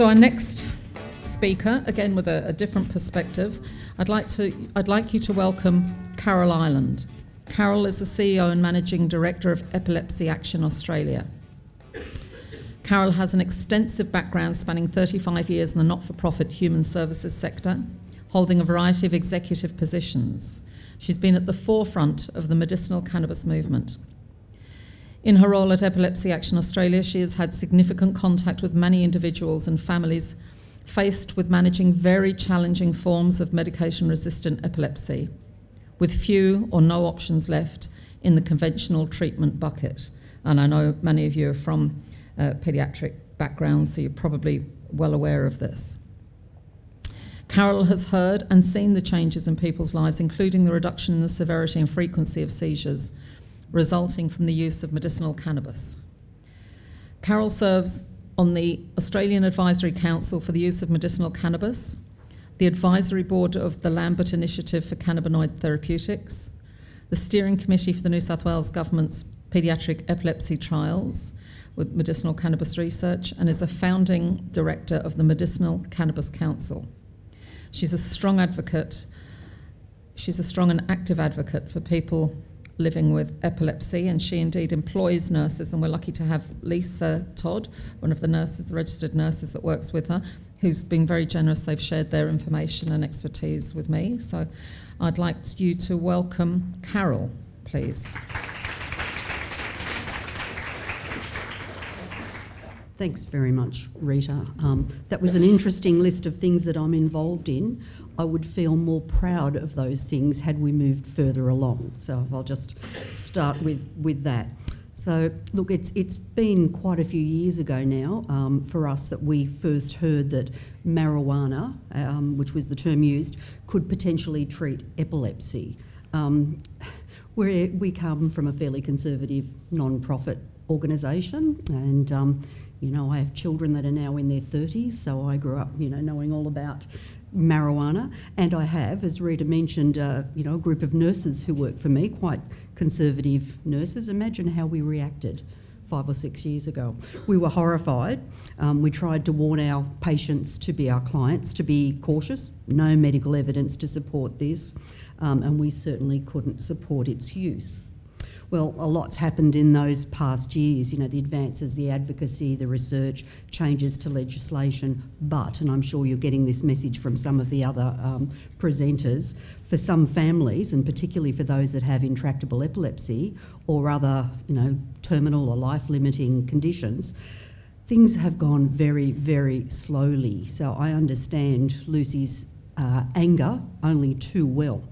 So our next speaker, again with a, a different perspective, I'd like to I'd like you to welcome Carol Ireland. Carol is the CEO and Managing Director of Epilepsy Action Australia. Carol has an extensive background spanning 35 years in the not for profit human services sector, holding a variety of executive positions. She's been at the forefront of the medicinal cannabis movement. In her role at Epilepsy Action Australia, she has had significant contact with many individuals and families faced with managing very challenging forms of medication resistant epilepsy, with few or no options left in the conventional treatment bucket. And I know many of you are from uh, paediatric backgrounds, so you're probably well aware of this. Carol has heard and seen the changes in people's lives, including the reduction in the severity and frequency of seizures resulting from the use of medicinal cannabis. Carol serves on the Australian Advisory Council for the Use of Medicinal Cannabis, the Advisory Board of the Lambert Initiative for Cannabinoid Therapeutics, the Steering Committee for the New South Wales Government's Paediatric Epilepsy Trials with Medicinal Cannabis Research, and is a founding director of the Medicinal Cannabis Council. She's a strong advocate. She's a strong and active advocate for people living with epilepsy, and she indeed employs nurses. And we're lucky to have Lisa Todd, one of the nurses, the registered nurses that works with her, who's been very generous. They've shared their information and expertise with me. So I'd like you to welcome Carol, please. Thanks very much, Rita. Um, that was an interesting list of things that I'm involved in. I would feel more proud of those things had we moved further along. So I'll just start with, with that. So, look, it's, it's been quite a few years ago now um, for us that we first heard that marijuana, um, which was the term used, could potentially treat epilepsy. Um, we we come from a fairly conservative non profit organisation, and um, you know, I have children that are now in their 30s, so I grew up, you know, knowing all about marijuana. And I have, as Rita mentioned, uh, you know, a group of nurses who work for me, quite conservative nurses. Imagine how we reacted five or six years ago. We were horrified. Um, we tried to warn our patients to be our clients to be cautious. No medical evidence to support this, um, and we certainly couldn't support its use. Well, a lot's happened in those past years, you know, the advances, the advocacy, the research, changes to legislation. But, and I'm sure you're getting this message from some of the other um, presenters, for some families, and particularly for those that have intractable epilepsy or other, you know, terminal or life limiting conditions, things have gone very, very slowly. So I understand Lucy's uh, anger only too well.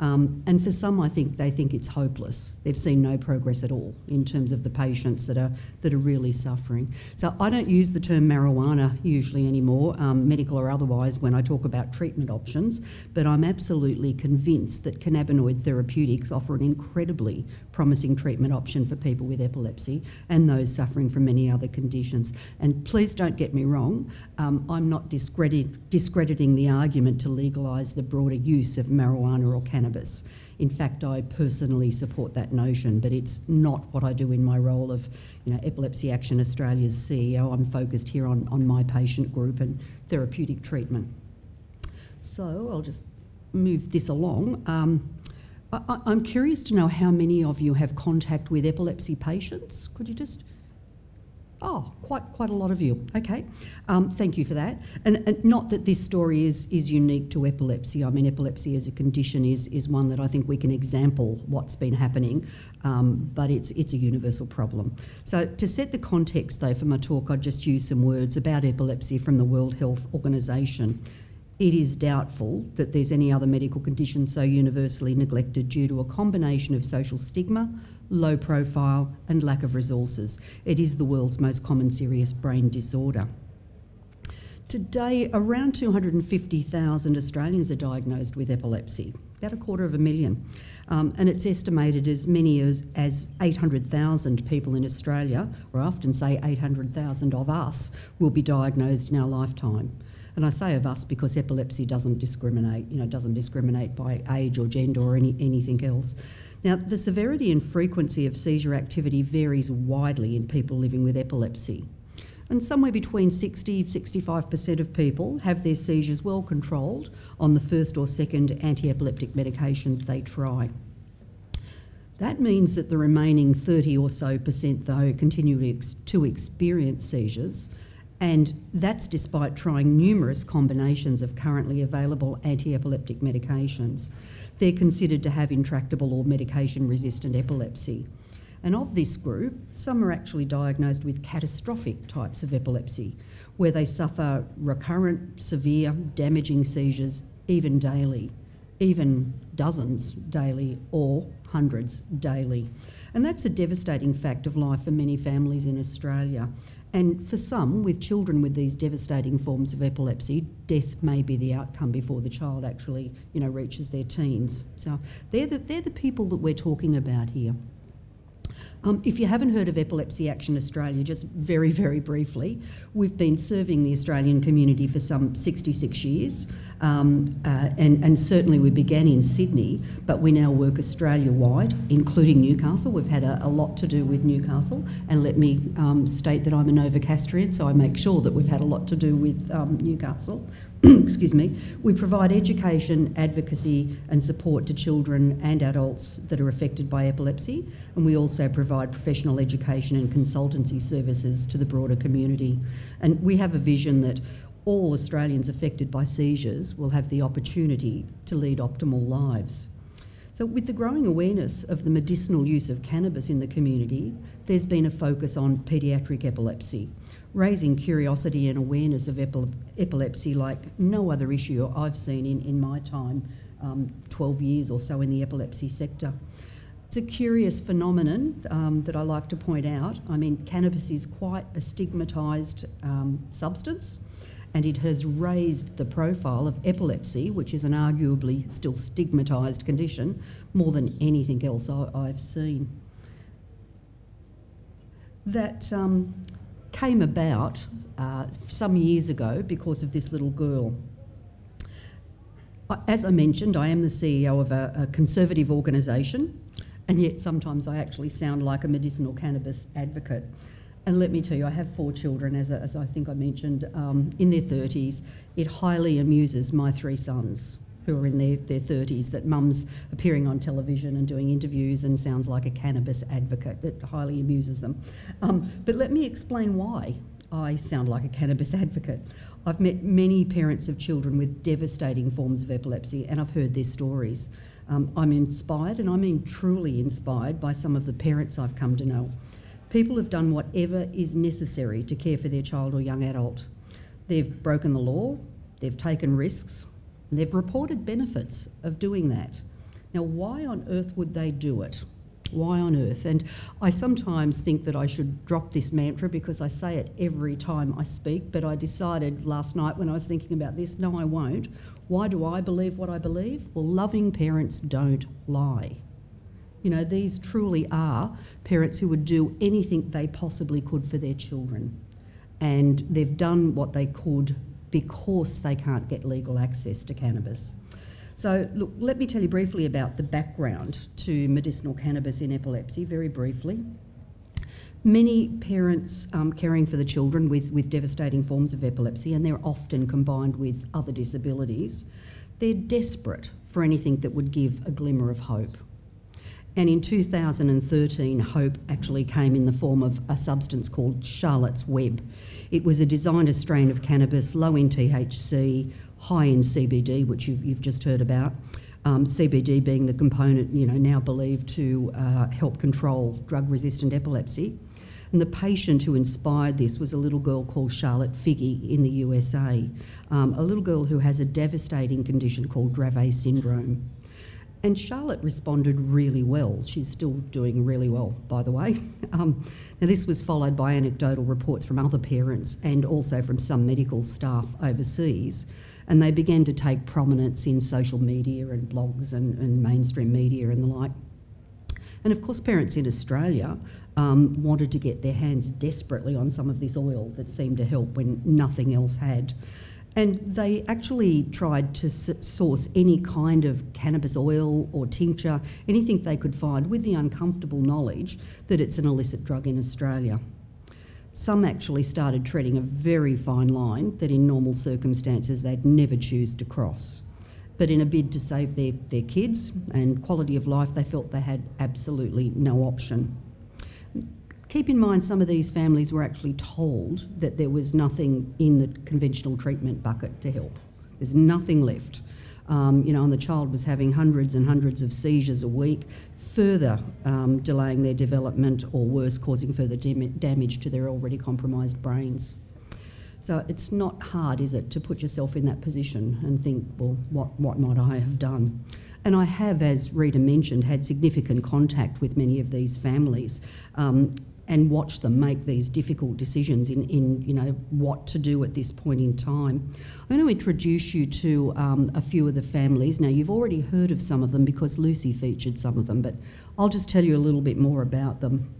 Um, and for some, I think they think it's hopeless. They've seen no progress at all in terms of the patients that are that are really suffering. So I don't use the term marijuana usually anymore, um, medical or otherwise, when I talk about treatment options. But I'm absolutely convinced that cannabinoid therapeutics offer an incredibly promising treatment option for people with epilepsy and those suffering from many other conditions. And please don't get me wrong, um, I'm not discredit, discrediting the argument to legalise the broader use of marijuana or cannabis. In fact, I personally support that notion, but it's not what I do in my role of you know, Epilepsy Action Australia's CEO. I'm focused here on, on my patient group and therapeutic treatment. So I'll just move this along. Um, I, am curious to know how many of you have contact with epilepsy patients. Could you just? Oh, quite quite a lot of you. Okay, um, thank you for that. And, and, not that this story is is unique to epilepsy. I mean, epilepsy as a condition is is one that I think we can example what's been happening, um, but it's it's a universal problem. So to set the context, though, for my talk, I'd just use some words about epilepsy from the World Health Organization it is doubtful that there's any other medical condition so universally neglected due to a combination of social stigma, low profile, and lack of resources. It is the world's most common serious brain disorder. Today, around 250,000 Australians are diagnosed with epilepsy, about a quarter of a million. Um, and it's estimated as many as, as 800,000 people in Australia, or I often say 800,000 of us, will be diagnosed in our lifetime. And I say of us because epilepsy doesn't discriminate, you know, doesn't discriminate by age or gender or any, anything else. Now, the severity and frequency of seizure activity varies widely in people living with epilepsy. And somewhere between 60 65% of people have their seizures well controlled on the first or second anti epileptic medication they try. That means that the remaining 30 or so percent, though, continue to experience seizures, and that's despite trying numerous combinations of currently available anti epileptic medications. They're considered to have intractable or medication resistant epilepsy. And of this group, some are actually diagnosed with catastrophic types of epilepsy, where they suffer recurrent, severe, damaging seizures, even daily, even dozens daily, or hundreds daily. And that's a devastating fact of life for many families in Australia. And for some, with children with these devastating forms of epilepsy, death may be the outcome before the child actually, you know, reaches their teens. So they're the, they're the people that we're talking about here. Um, if you haven't heard of Epilepsy Action Australia, just very, very briefly, we've been serving the Australian community for some 66 years, um, uh, and, and certainly we began in Sydney, but we now work Australia wide, including Newcastle. We've had a, a, lot to do with Newcastle, and let me um, state that I'm a Novocastrian, so I make sure that we've had a lot to do with um, Newcastle. excuse me, we provide education, advocacy, and support to children and adults that are affected by epilepsy, and we also provide professional education and consultancy services to the broader community. And we have a vision that all Australians affected by seizures will have the opportunity to lead optimal lives. So, with the growing awareness of the medicinal use of cannabis in the community, there's been a focus on paediatric epilepsy raising curiosity and awareness of epilepsy like no other issue I've seen in, in my time, um, 12 years or so in the epilepsy sector. It's a curious phenomenon um, that I like to point out. I mean, cannabis is quite a stigmatised um, substance and it has raised the profile of epilepsy, which is an arguably still stigmatised condition, more than anything else I, have seen. That um, came about uh, some years ago because of this little girl. As I mentioned, I am the CEO of a, a conservative organisation, and yet sometimes I actually sound like a medicinal cannabis advocate. And let me tell you, I have four children, as, as I think I mentioned, um, in their 30s. It highly amuses my three sons who are in their, their 30s that mum's appearing on television and doing interviews and sounds like a cannabis advocate. It highly amuses them. Um, but let me explain why I sound like a cannabis advocate. I've met many parents of children with devastating forms of epilepsy and I've heard their stories. Um, I'm inspired, and I mean truly inspired, by some of the parents I've come to know. People have done whatever is necessary to care for their child or young adult. They've broken the law, they've taken risks, and they've reported benefits of doing that. Now, why on earth would they do it? Why on earth? And I sometimes think that I should drop this mantra because I say it every time I speak, but I decided last night when I was thinking about this no, I won't. Why do I believe what I believe? Well, loving parents don't lie. You know, these truly are parents who would do anything they possibly could for their children. And they've done what they could because they can't get legal access to cannabis. So, look, let me tell you briefly about the background to medicinal cannabis in epilepsy, very briefly. Many parents um, caring for the children with, with devastating forms of epilepsy, and they're often combined with other disabilities, they're desperate for anything that would give a glimmer of hope. And in 2013, hope actually came in the form of a substance called Charlotte's Web. It was a designer strain of cannabis, low in THC, high in CBD, which you've, you've just heard about. Um, CBD being the component, you know, now believed to uh, help control drug-resistant epilepsy. And the patient who inspired this was a little girl called Charlotte Figi in the USA, um, a little girl who has a devastating condition called Dravet syndrome. And Charlotte responded really well. She's still doing really well, by the way. Um, now, this was followed by anecdotal reports from other parents and also from some medical staff overseas. And they began to take prominence in social media and blogs and, and mainstream media and the like. And of course, parents in Australia um, wanted to get their hands desperately on some of this oil that seemed to help when nothing else had. And they actually tried to source any kind of cannabis oil or tincture, anything they could find, with the uncomfortable knowledge that it's an illicit drug in Australia. Some actually started treading a very fine line that in normal circumstances they'd never choose to cross. But in a bid to save their, their kids and quality of life, they felt they had absolutely no option. Keep in mind, some of these families were actually told that there was nothing in the conventional treatment bucket to help. There's nothing left. Um, you know, and the child was having hundreds and hundreds of seizures a week, further um, delaying their development or worse, causing further dam- damage to their already compromised brains. So it's not hard, is it, to put yourself in that position and think, well, what, what might I have done? And I have, as Rita mentioned, had significant contact with many of these families. Um, and watch them make these difficult decisions in, in you know what to do at this point in time. I'm going to introduce you to um, a few of the families. Now you've already heard of some of them because Lucy featured some of them, but I'll just tell you a little bit more about them.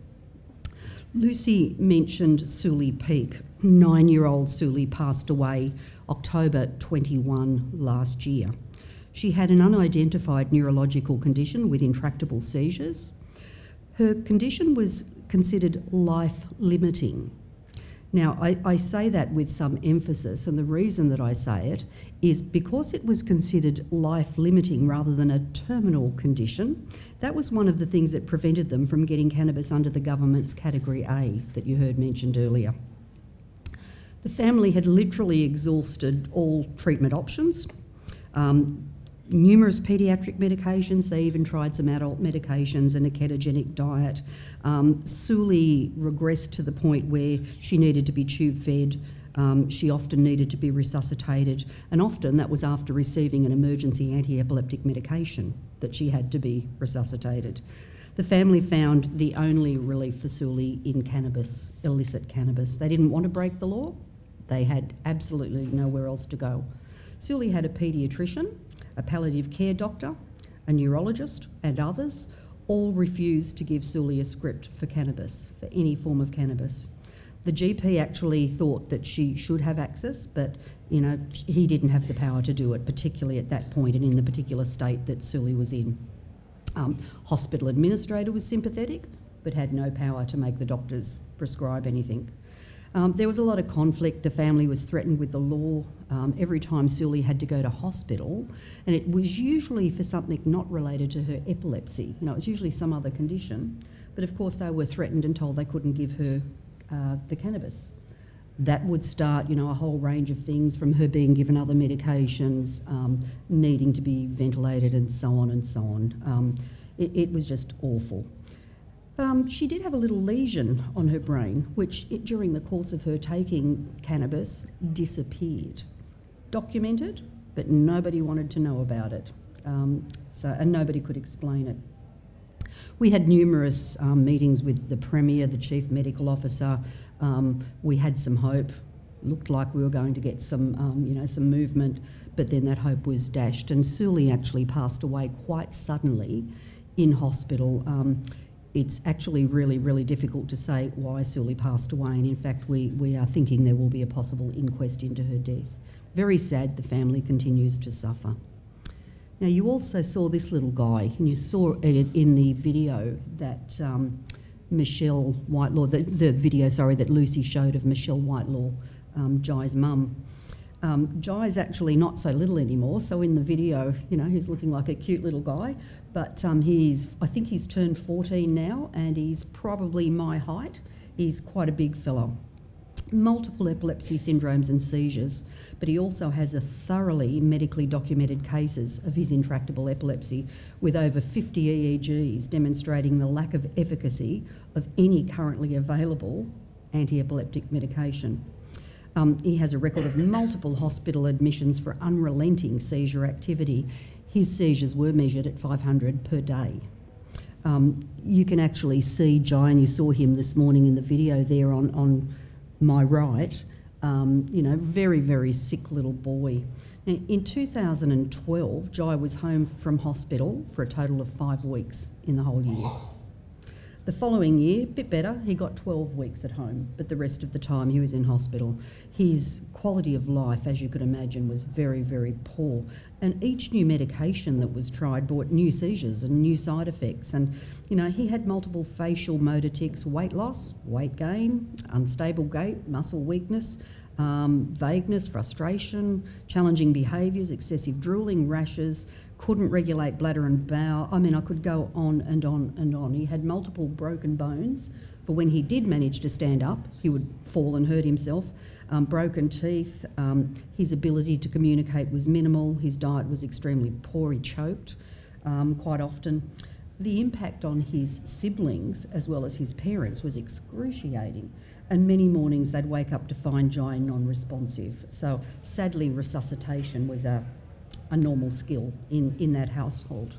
Lucy mentioned Suli Peak. Nine-year-old Suli passed away October 21 last year. She had an unidentified neurological condition with intractable seizures. Her condition was considered life limiting. Now, I, I, say that with some emphasis, and the reason that I say it is because it was considered life limiting rather than a terminal condition. That was one of the things that prevented them from getting cannabis under the government's Category A that you heard mentioned earlier. The family had literally exhausted all treatment options. Um, numerous paediatric medications. They even tried some adult medications and a ketogenic diet. Um, Suli regressed to the point where she needed to be tube fed. Um, she often needed to be resuscitated, and often that was after receiving an emergency anti epileptic medication that she had to be resuscitated. The family found the only relief for Suli in cannabis, illicit cannabis. They didn't want to break the law, they had absolutely nowhere else to go. Suli had a paediatrician a palliative care doctor, a neurologist, and others all refused to give Suli a script for cannabis, for any form of cannabis. The GP actually thought that she should have access, but you know he didn't have the power to do it, particularly at that point and in the particular state that Suli was in. Um, hospital administrator was sympathetic, but had no power to make the doctors prescribe anything. Um, there was a lot of conflict. The family was threatened with the law um, every time Suli had to go to hospital, and it was usually for something not related to her epilepsy. You know, it was usually some other condition, but of course they were threatened and told they couldn't give her uh, the cannabis. That would start, you know, a whole range of things from her being given other medications, um, needing to be ventilated, and so on and so on. Um, it, it was just awful. Um, she did have a little lesion on her brain, which it, during the course of her taking cannabis disappeared. Documented, but nobody wanted to know about it. Um, so, and nobody could explain it. We had numerous um, meetings with the Premier, the Chief Medical Officer. Um, we had some hope. Looked like we were going to get some, um, you know, some movement, but then that hope was dashed. And Suli actually passed away quite suddenly in hospital. Um, it's actually really, really difficult to say why Suli passed away, and in fact, we, we are thinking there will be a possible inquest into her death. Very sad, the family continues to suffer. Now, you also saw this little guy, and you saw it in the video that um, Michelle Whitelaw, the, the, video, sorry, that Lucy showed of Michelle Whitelaw, um, Jai's mum. Um, Jai's actually not so little anymore, so in the video, you know, he's looking like a cute little guy, but um, he's, I think he's turned 14 now, and he's probably my height. He's quite a big fellow. Multiple epilepsy syndromes and seizures, but he also has a thoroughly medically documented cases of his intractable epilepsy with over 50 EEGs demonstrating the lack of efficacy of any currently available anti epileptic medication. Um, he has a record of multiple hospital admissions for unrelenting seizure activity his seizures were measured at 500 per day. Um, you can actually see Jai, and you saw him this morning in the video there on, on my right, um, you know, very, very sick little boy. Now, in 2012, Jai was home from hospital for a total of five weeks in the whole year. The following year, a bit better, he got 12 weeks at home, but the rest of the time he was in hospital. His quality of life, as you could imagine, was very, very poor. And each new medication that was tried brought new seizures and new side effects. And, you know, he had multiple facial motor tics, weight loss, weight gain, unstable gait, muscle weakness, um, vagueness, frustration, challenging behaviours, excessive drooling, rashes, couldn't regulate bladder and bowel. I mean, I could go on and on and on. He had multiple broken bones, but when he did manage to stand up, he would fall and hurt himself. Um, broken teeth, um, his ability to communicate was minimal, his diet was extremely poor, he choked um, quite often. The impact on his siblings as well as his parents was excruciating, and many mornings they'd wake up to find Jai non responsive. So, sadly, resuscitation was a a normal skill in, in that household.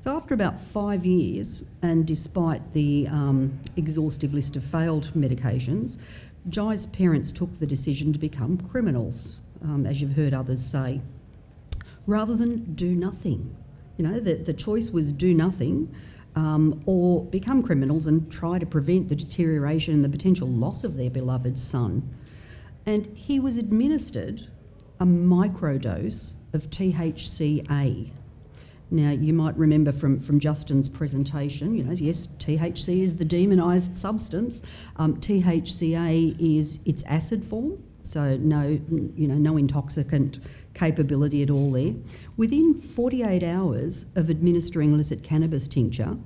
So, after about five years, and despite the um, exhaustive list of failed medications, Jai's parents took the decision to become criminals, um, as you've heard others say, rather than do nothing. You know, the, the choice was do nothing um, or become criminals and try to prevent the deterioration and the potential loss of their beloved son. And he was administered a microdose of THCA. Now, you might remember from, from Justin's presentation, you know, yes, THC is the demonised substance. Um, THCA is its acid form, so no, you know, no intoxicant capability at all there. Within 48 hours of administering illicit cannabis tincture,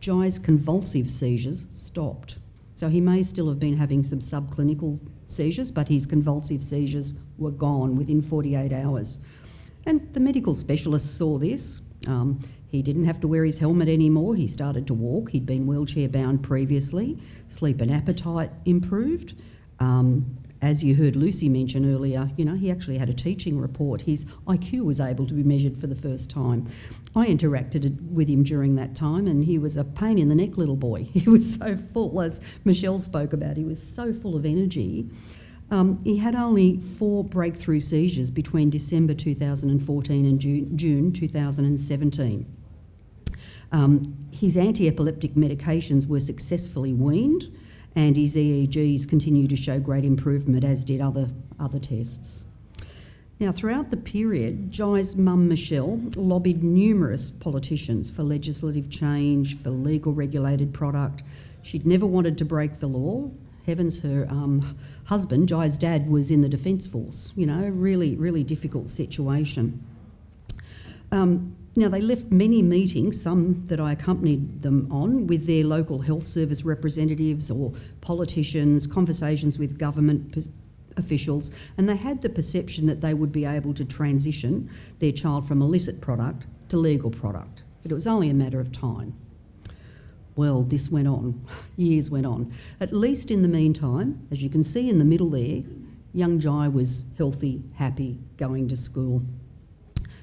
Jai's convulsive seizures stopped. So he may still have been having some subclinical seizures, but his convulsive seizures were gone within 48 hours. And the medical specialist saw this. Um, he didn't have to wear his helmet anymore. He started to walk. He'd been wheelchair bound previously. Sleep and appetite improved. Um, as you heard Lucy mention earlier, you know, he actually had a teaching report. His IQ was able to be measured for the first time. I interacted with him during that time, and he was a pain in the neck little boy. He was so full, as Michelle spoke about, he was so full of energy. Um, he had only four breakthrough seizures between December 2014 and June, June 2017. Um, his anti epileptic medications were successfully weaned and his EEGs continue to show great improvement, as did other, other tests. Now, throughout the period, Jai's mum Michelle lobbied numerous politicians for legislative change, for legal regulated product. She'd never wanted to break the law. Heavens, her um, husband, Jai's dad, was in the Defence Force. You know, really, really difficult situation. Um, now, they left many meetings, some that I accompanied them on, with their local health service representatives or politicians, conversations with government officials, and they had the perception that they would be able to transition their child from illicit product to legal product. But it was only a matter of time. Well, this went on, years went on. At least in the meantime, as you can see in the middle there, young Jai was healthy, happy, going to school.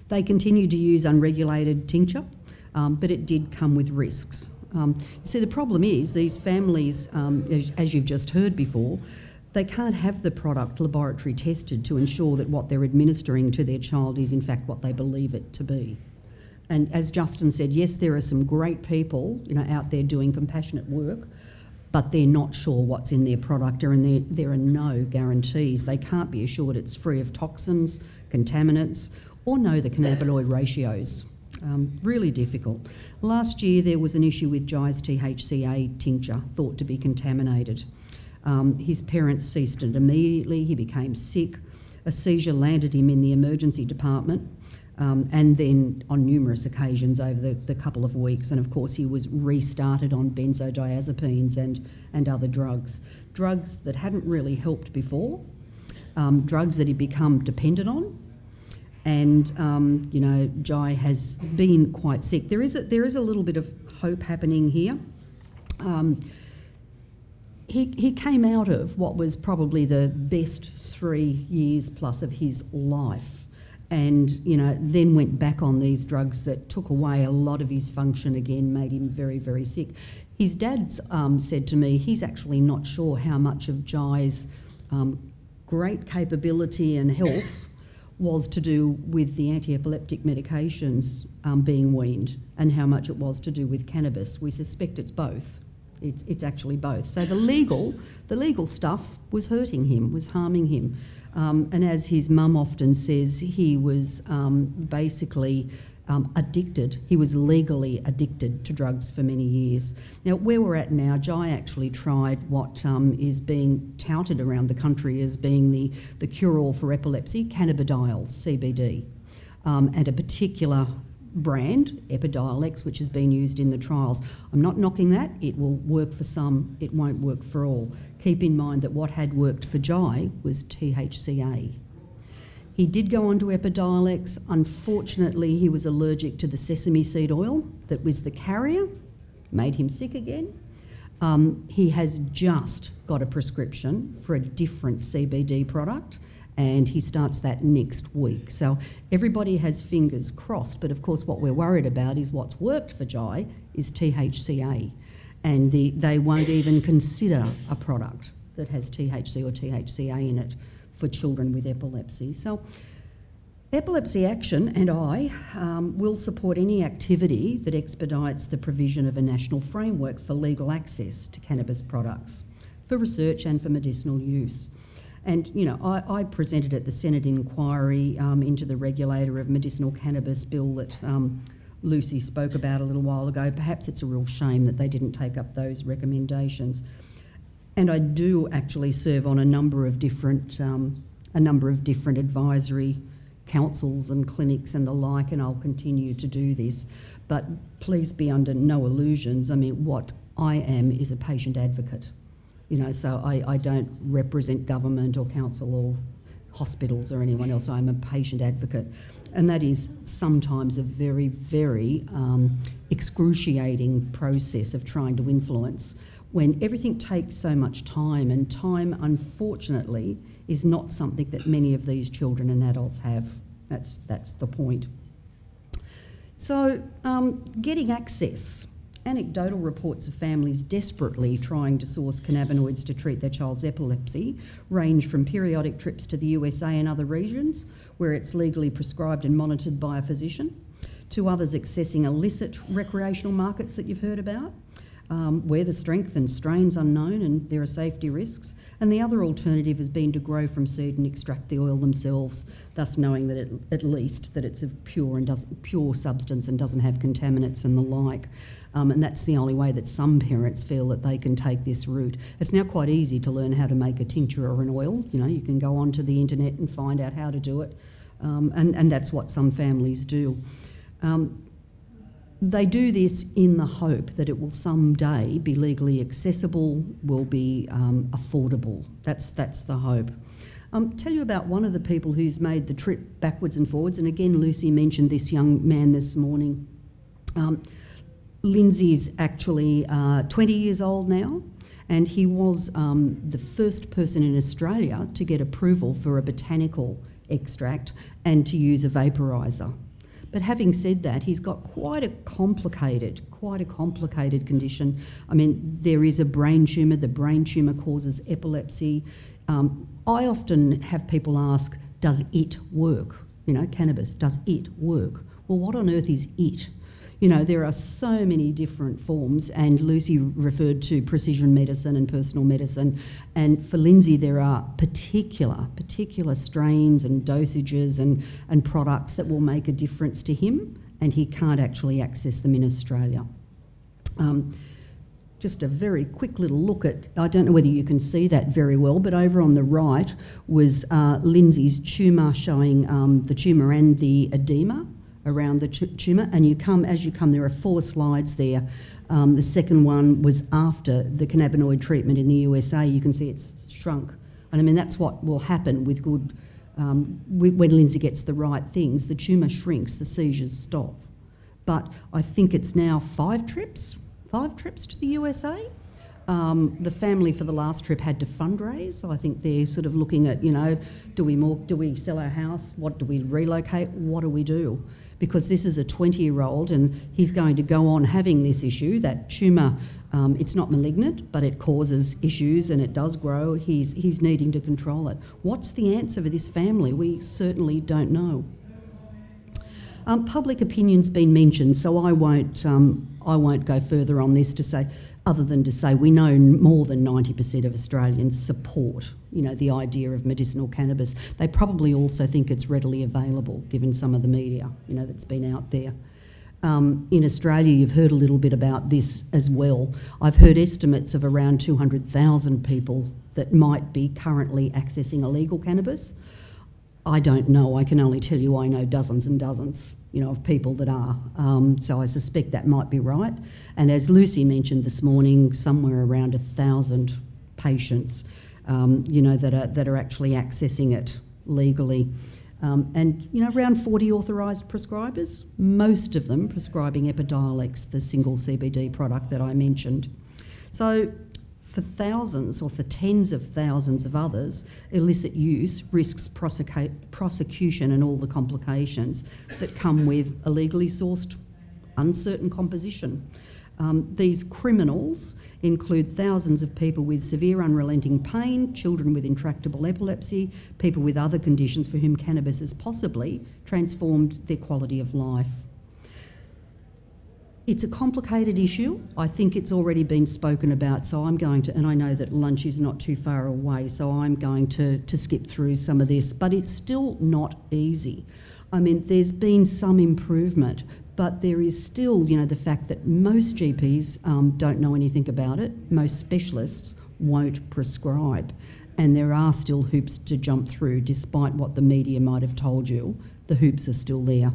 They continued to use unregulated tincture, um, but it did come with risks. Um, you see, the problem is these families, um, as, as you've just heard before, they can't have the product laboratory tested to ensure that what they're administering to their child is in fact what they believe it to be. And as Justin said, yes, there are some great people, you know, out there doing compassionate work, but they're not sure what's in their product, and there, there are no guarantees. They can't be assured it's free of toxins, contaminants, or know the cannabinoid ratios. Um, really difficult. Last year there was an issue with Jai's THCA tincture thought to be contaminated. Um, his parents ceased it immediately, he became sick. A seizure landed him in the emergency department. Um, and then on numerous occasions over the, the, couple of weeks. And of course, he was restarted on benzodiazepines and, and other drugs. Drugs that hadn't really helped before, um, drugs that he'd become dependent on, and um, you know Jai has been quite sick. There is a, there is a little bit of hope happening here. Um, he he came out of what was probably the best three years plus of his life, and you know then went back on these drugs that took away a lot of his function again, made him very very sick. His dad um, said to me he's actually not sure how much of Jai's um, great capability and health was to do with the anti epileptic medications um, being weaned and how much it was to do with cannabis. We suspect it's both. It's, it's actually both. So the legal, the legal stuff was hurting him, was harming him. Um, and as his mum often says, he was um, basically um, addicted. He was legally addicted to drugs for many years. Now, where we're at now, Jai actually tried what um, is being touted around the country as being the, the cure all for epilepsy cannabidiol, CBD, um, and a particular brand, Epidiolex, which has been used in the trials. I'm not knocking that. It will work for some, it won't work for all. Keep in mind that what had worked for Jai was THCA. He did go on to Epidiolex. Unfortunately, he was allergic to the sesame seed oil that was the carrier, made him sick again. Um, he has just got a prescription for a different CBD product and he starts that next week. So everybody has fingers crossed, but of course, what we're worried about is what's worked for Jai is THCA, and the, they won't even consider a product that has THC or THCA in it for children with epilepsy. So Epilepsy Action and I um, will support any activity that expedites the provision of a national framework for legal access to cannabis products for research and for medicinal use. And, you know, I, I presented at the Senate inquiry um, into the regulator of medicinal cannabis bill that um, Lucy spoke about a little while ago. Perhaps it's a real shame that they didn't take up those recommendations. And I do actually serve on a number of different, um, a number of different advisory councils and clinics and the like, and I'll continue to do this. But please be under no illusions. I mean, what I am is a patient advocate. You know, so I, I don't represent government or council or hospitals or anyone else. I'm a patient advocate. And that is sometimes a very, very um, excruciating process of trying to influence when everything takes so much time, and time, unfortunately, is not something that many of these children and adults have. That's, that's the point. So, um, getting access. Anecdotal reports of families desperately trying to source cannabinoids to treat their child's epilepsy range from periodic trips to the USA and other regions where it's legally prescribed and monitored by a physician, to others accessing illicit recreational markets that you've heard about, um, where the strength and strain's unknown and there are safety risks. And the other alternative has been to grow from seed and extract the oil themselves, thus knowing that it, at least that it's of pure and does, pure substance and doesn't have contaminants and the like. Um, and that's the only way that some parents feel that they can take this route. It's now quite easy to learn how to make a tincture or an oil. You know, you can go onto the internet and find out how to do it, um, and, and that's what some families do. Um, they do this in the hope that it will someday be legally accessible, will be um, affordable. That's, that's the hope. Um, tell you about one of the people who's made the trip backwards and forwards, and again, Lucy mentioned this young man this morning. Um, Lindsay's actually uh, 20 years old now, and he was um, the first person in Australia to get approval for a botanical extract and to use a vaporizer. But having said that, he's got quite a complicated, quite a complicated condition. I mean, there is a brain tumour. The brain tumour causes epilepsy. Um, I often have people ask, "Does it work?" You know, cannabis. Does it work? Well, what on earth is it? You know, there are so many different forms, and Lucy referred to precision medicine and personal medicine. And for Lindsay, there are particular, particular strains and dosages and, and products that will make a difference to him, and he can't actually access them in Australia. Um, just a very quick little look at, I don't know whether you can see that very well, but over on the right was uh, Lindsay's tumour showing um, the tumour and the edema around the tumour, and you come as you come. There are four slides there. Um, the second one was after the cannabinoid treatment in the USA. You can see it's shrunk, and I mean that's what will happen with good. Um, when Lindsay gets the right things, the tumour shrinks, the seizures stop. But I think it's now five trips, five trips to the USA. Um, the family for the last trip had to fundraise. So I think they're sort of looking at, you know, do we more, do we sell our house? What do we relocate? What do we do? because this is a 20 year old and he's going to go on having this issue. That tumour, um, it's not malignant, but it causes issues and it does grow. He's, he's needing to control it. What's the answer for this family? We certainly don't know. Um, public opinion's been mentioned, so I won't, um, I won't go further on this to say other than to say we know more than 90% of Australians support, you know, the idea of medicinal cannabis. They probably also think it's readily available, given some of the media, you know, that's been out there. Um, in Australia, you've heard a little bit about this as well. I've heard estimates of around 200,000 people that might be currently accessing illegal cannabis. I don't know. I can only tell you I know dozens and dozens, you know, of people that are. Um, so I suspect that might be right. And as Lucy mentioned this morning, somewhere around a thousand patients, um, you know, that are that are actually accessing it legally. Um, and you know, around 40 authorised prescribers, most of them prescribing Epidiolex, the single CBD product that I mentioned. So for thousands or for tens of thousands of others, illicit use risks prosecution and all the complications that come with illegally sourced, uncertain composition. Um, these criminals include thousands of people with severe unrelenting pain, children with intractable epilepsy, people with other conditions for whom cannabis has possibly transformed their quality of life. It's a complicated issue. I think it's already been spoken about, so I'm going to, and I know that lunch is not too far away, so I'm going to, to skip through some of this, but it's still not easy. I mean, there's been some improvement, but there is still, you know, the fact that most GPs um, don't know anything about it, most specialists won't prescribe, and there are still hoops to jump through, despite what the media might have told you. The hoops are still there.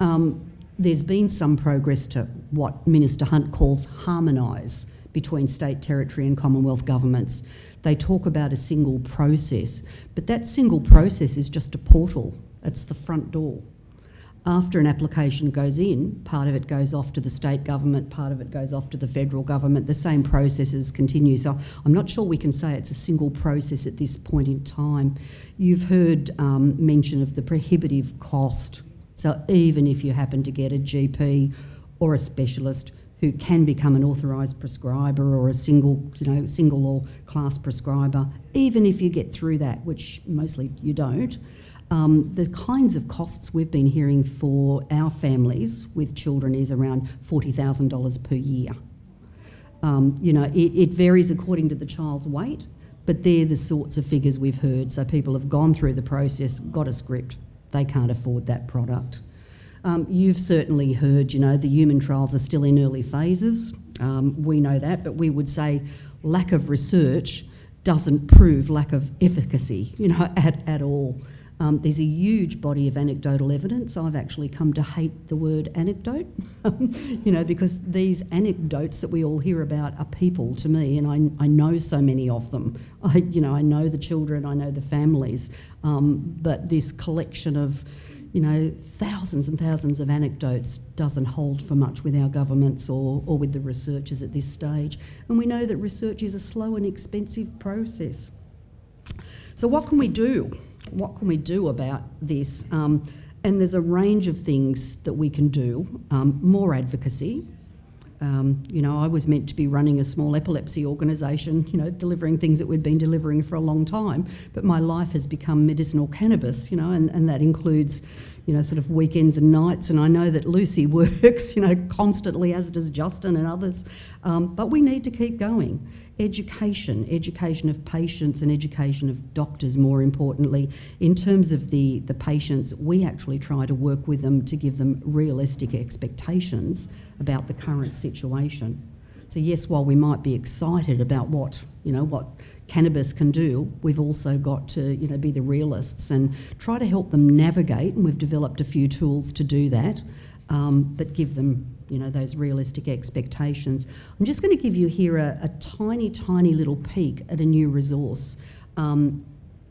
Um, there's been some progress to what Minister Hunt calls harmonise between state, territory, and Commonwealth governments. They talk about a single process, but that single process is just a portal, it's the front door. After an application goes in, part of it goes off to the state government, part of it goes off to the federal government. The same processes continue. So I'm not sure we can say it's a single process at this point in time. You've heard um, mention of the prohibitive cost so even if you happen to get a GP or a specialist who can become an authorised prescriber or a single, you know, single or class prescriber, even if you get through that, which mostly you don't, um, the kinds of costs we've been hearing for our families with children is around $40,000 per year. Um, you know, it, it varies according to the child's weight, but they're the sorts of figures we've heard. So people have gone through the process, got a script, they can't afford that product. Um, you've certainly heard, you know, the human trials are still in early phases. Um, we know that, but we would say lack of research doesn't prove lack of efficacy, you know, at, at all. Um, there's a huge body of anecdotal evidence. I've actually come to hate the word anecdote, you know, because these anecdotes that we all hear about are people to me, and I, I know so many of them. I, you know, I know the children, I know the families, um, but this collection of, you know, thousands and thousands of anecdotes doesn't hold for much with our governments or, or with the researchers at this stage. And we know that research is a slow and expensive process. So, what can we do? What can we do about this? Um, and there's a range of things that we can do. Um, more advocacy. Um, you know, I was meant to be running a small epilepsy organisation, you know, delivering things that we'd been delivering for a long time. But my life has become medicinal cannabis, you know, and, and that includes, you know, sort of weekends and nights. And I know that Lucy works, you know, constantly, as does Justin and others. Um, but we need to keep going education, education of patients and education of doctors, more importantly. In terms of the, the patients, we actually try to work with them to give them realistic expectations about the current situation. So yes, while we might be excited about what, you know, what cannabis can do, we've also got to, you know, be the realists and try to help them navigate, and we've developed a few tools to do that, um, but give them you know, those realistic expectations. I'm just going to give you here a, a tiny, tiny little peek at a new resource. Um,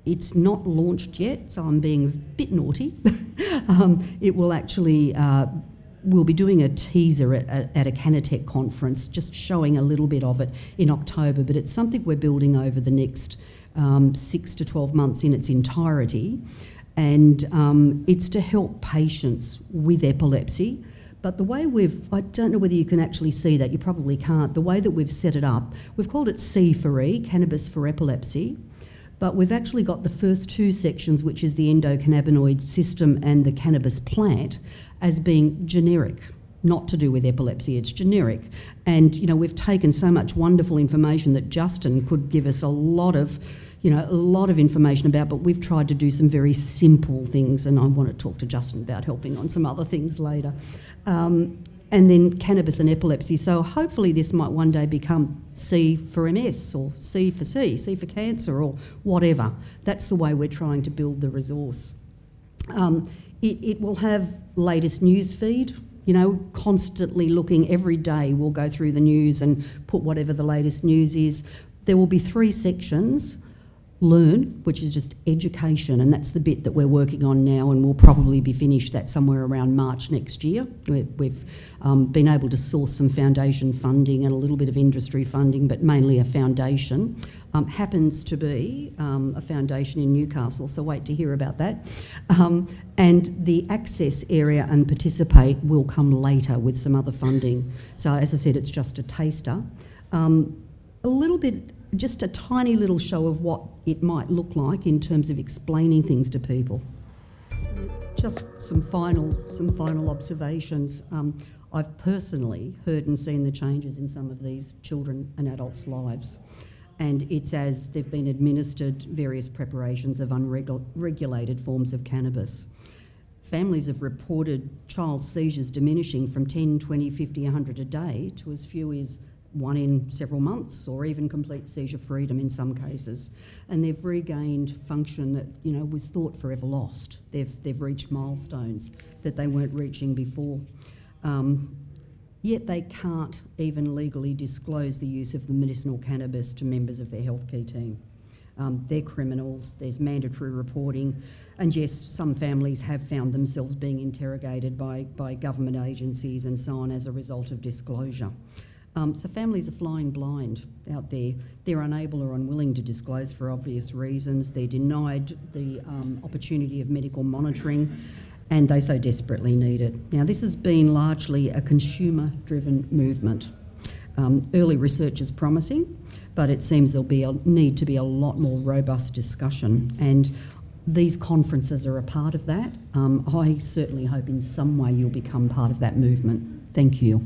it's not launched yet, so I'm being a bit naughty. um, it will actually, uh, we'll be doing a teaser at, at, at a CannaTech conference, just showing a little bit of it in October, but it's something we're building over the next um, six to 12 months in its entirety. And um, it's to help patients with epilepsy but the way we've, I don't know whether you can actually see that, you probably can't. The way that we've set it up, we've called it C for E, Cannabis for Epilepsy, but we've actually got the first two sections, which is the endocannabinoid system and the cannabis plant, as being generic. not to do with epilepsy, it's generic. And, you know, we've taken so much wonderful information that Justin could give us a lot of, you know, a lot of information about, but we've tried to do some very simple things, and I want to talk to Justin about helping on some other things later. Um, and then cannabis and epilepsy. So hopefully this might one day become C for MS or C for C, C for cancer or whatever. That's the way we're trying to build the resource. Um, it, it will have latest news feed, you know, constantly looking every day. We'll go through the news and put whatever the latest news is. There will be three sections learn, which is just education, and that's the bit that we're working on now, and we'll probably be finished that somewhere around March next year. We've um, been able to source some foundation funding and a little bit of industry funding, but mainly a foundation. Um, happens to be um, a foundation in Newcastle, so wait to hear about that. Um, and the access area and participate will come later with some other funding. So, as I said, it's just a taster. Um, a little bit just a tiny little show of what it might look like in terms of explaining things to people. Just some final, some final observations. Um, I've personally heard and seen the changes in some of these children and adults' lives, and it's as they've been administered various preparations of unregulated forms of cannabis. Families have reported child seizures diminishing from 10, 20, 50, 100 a day to as few as one in several months or even complete seizure freedom in some cases. And they've regained function that, you know, was thought forever lost. They've, they've reached milestones that they weren't reaching before. Um, yet they can't even legally disclose the use of the medicinal cannabis to members of their health healthcare team. Um, they're criminals, there's mandatory reporting, and yes, some families have found themselves being interrogated by, by government agencies and so on as a result of disclosure. Um, so families are flying blind out there. They're unable or unwilling to disclose for obvious reasons. They're denied the um, opportunity of medical monitoring and they so desperately need it. Now, this has been largely a consumer driven movement. Um, early research is promising, but it seems there'll be a need to be a lot more robust discussion. And these conferences are a part of that. Um, I certainly hope in some way you'll become part of that movement. Thank you.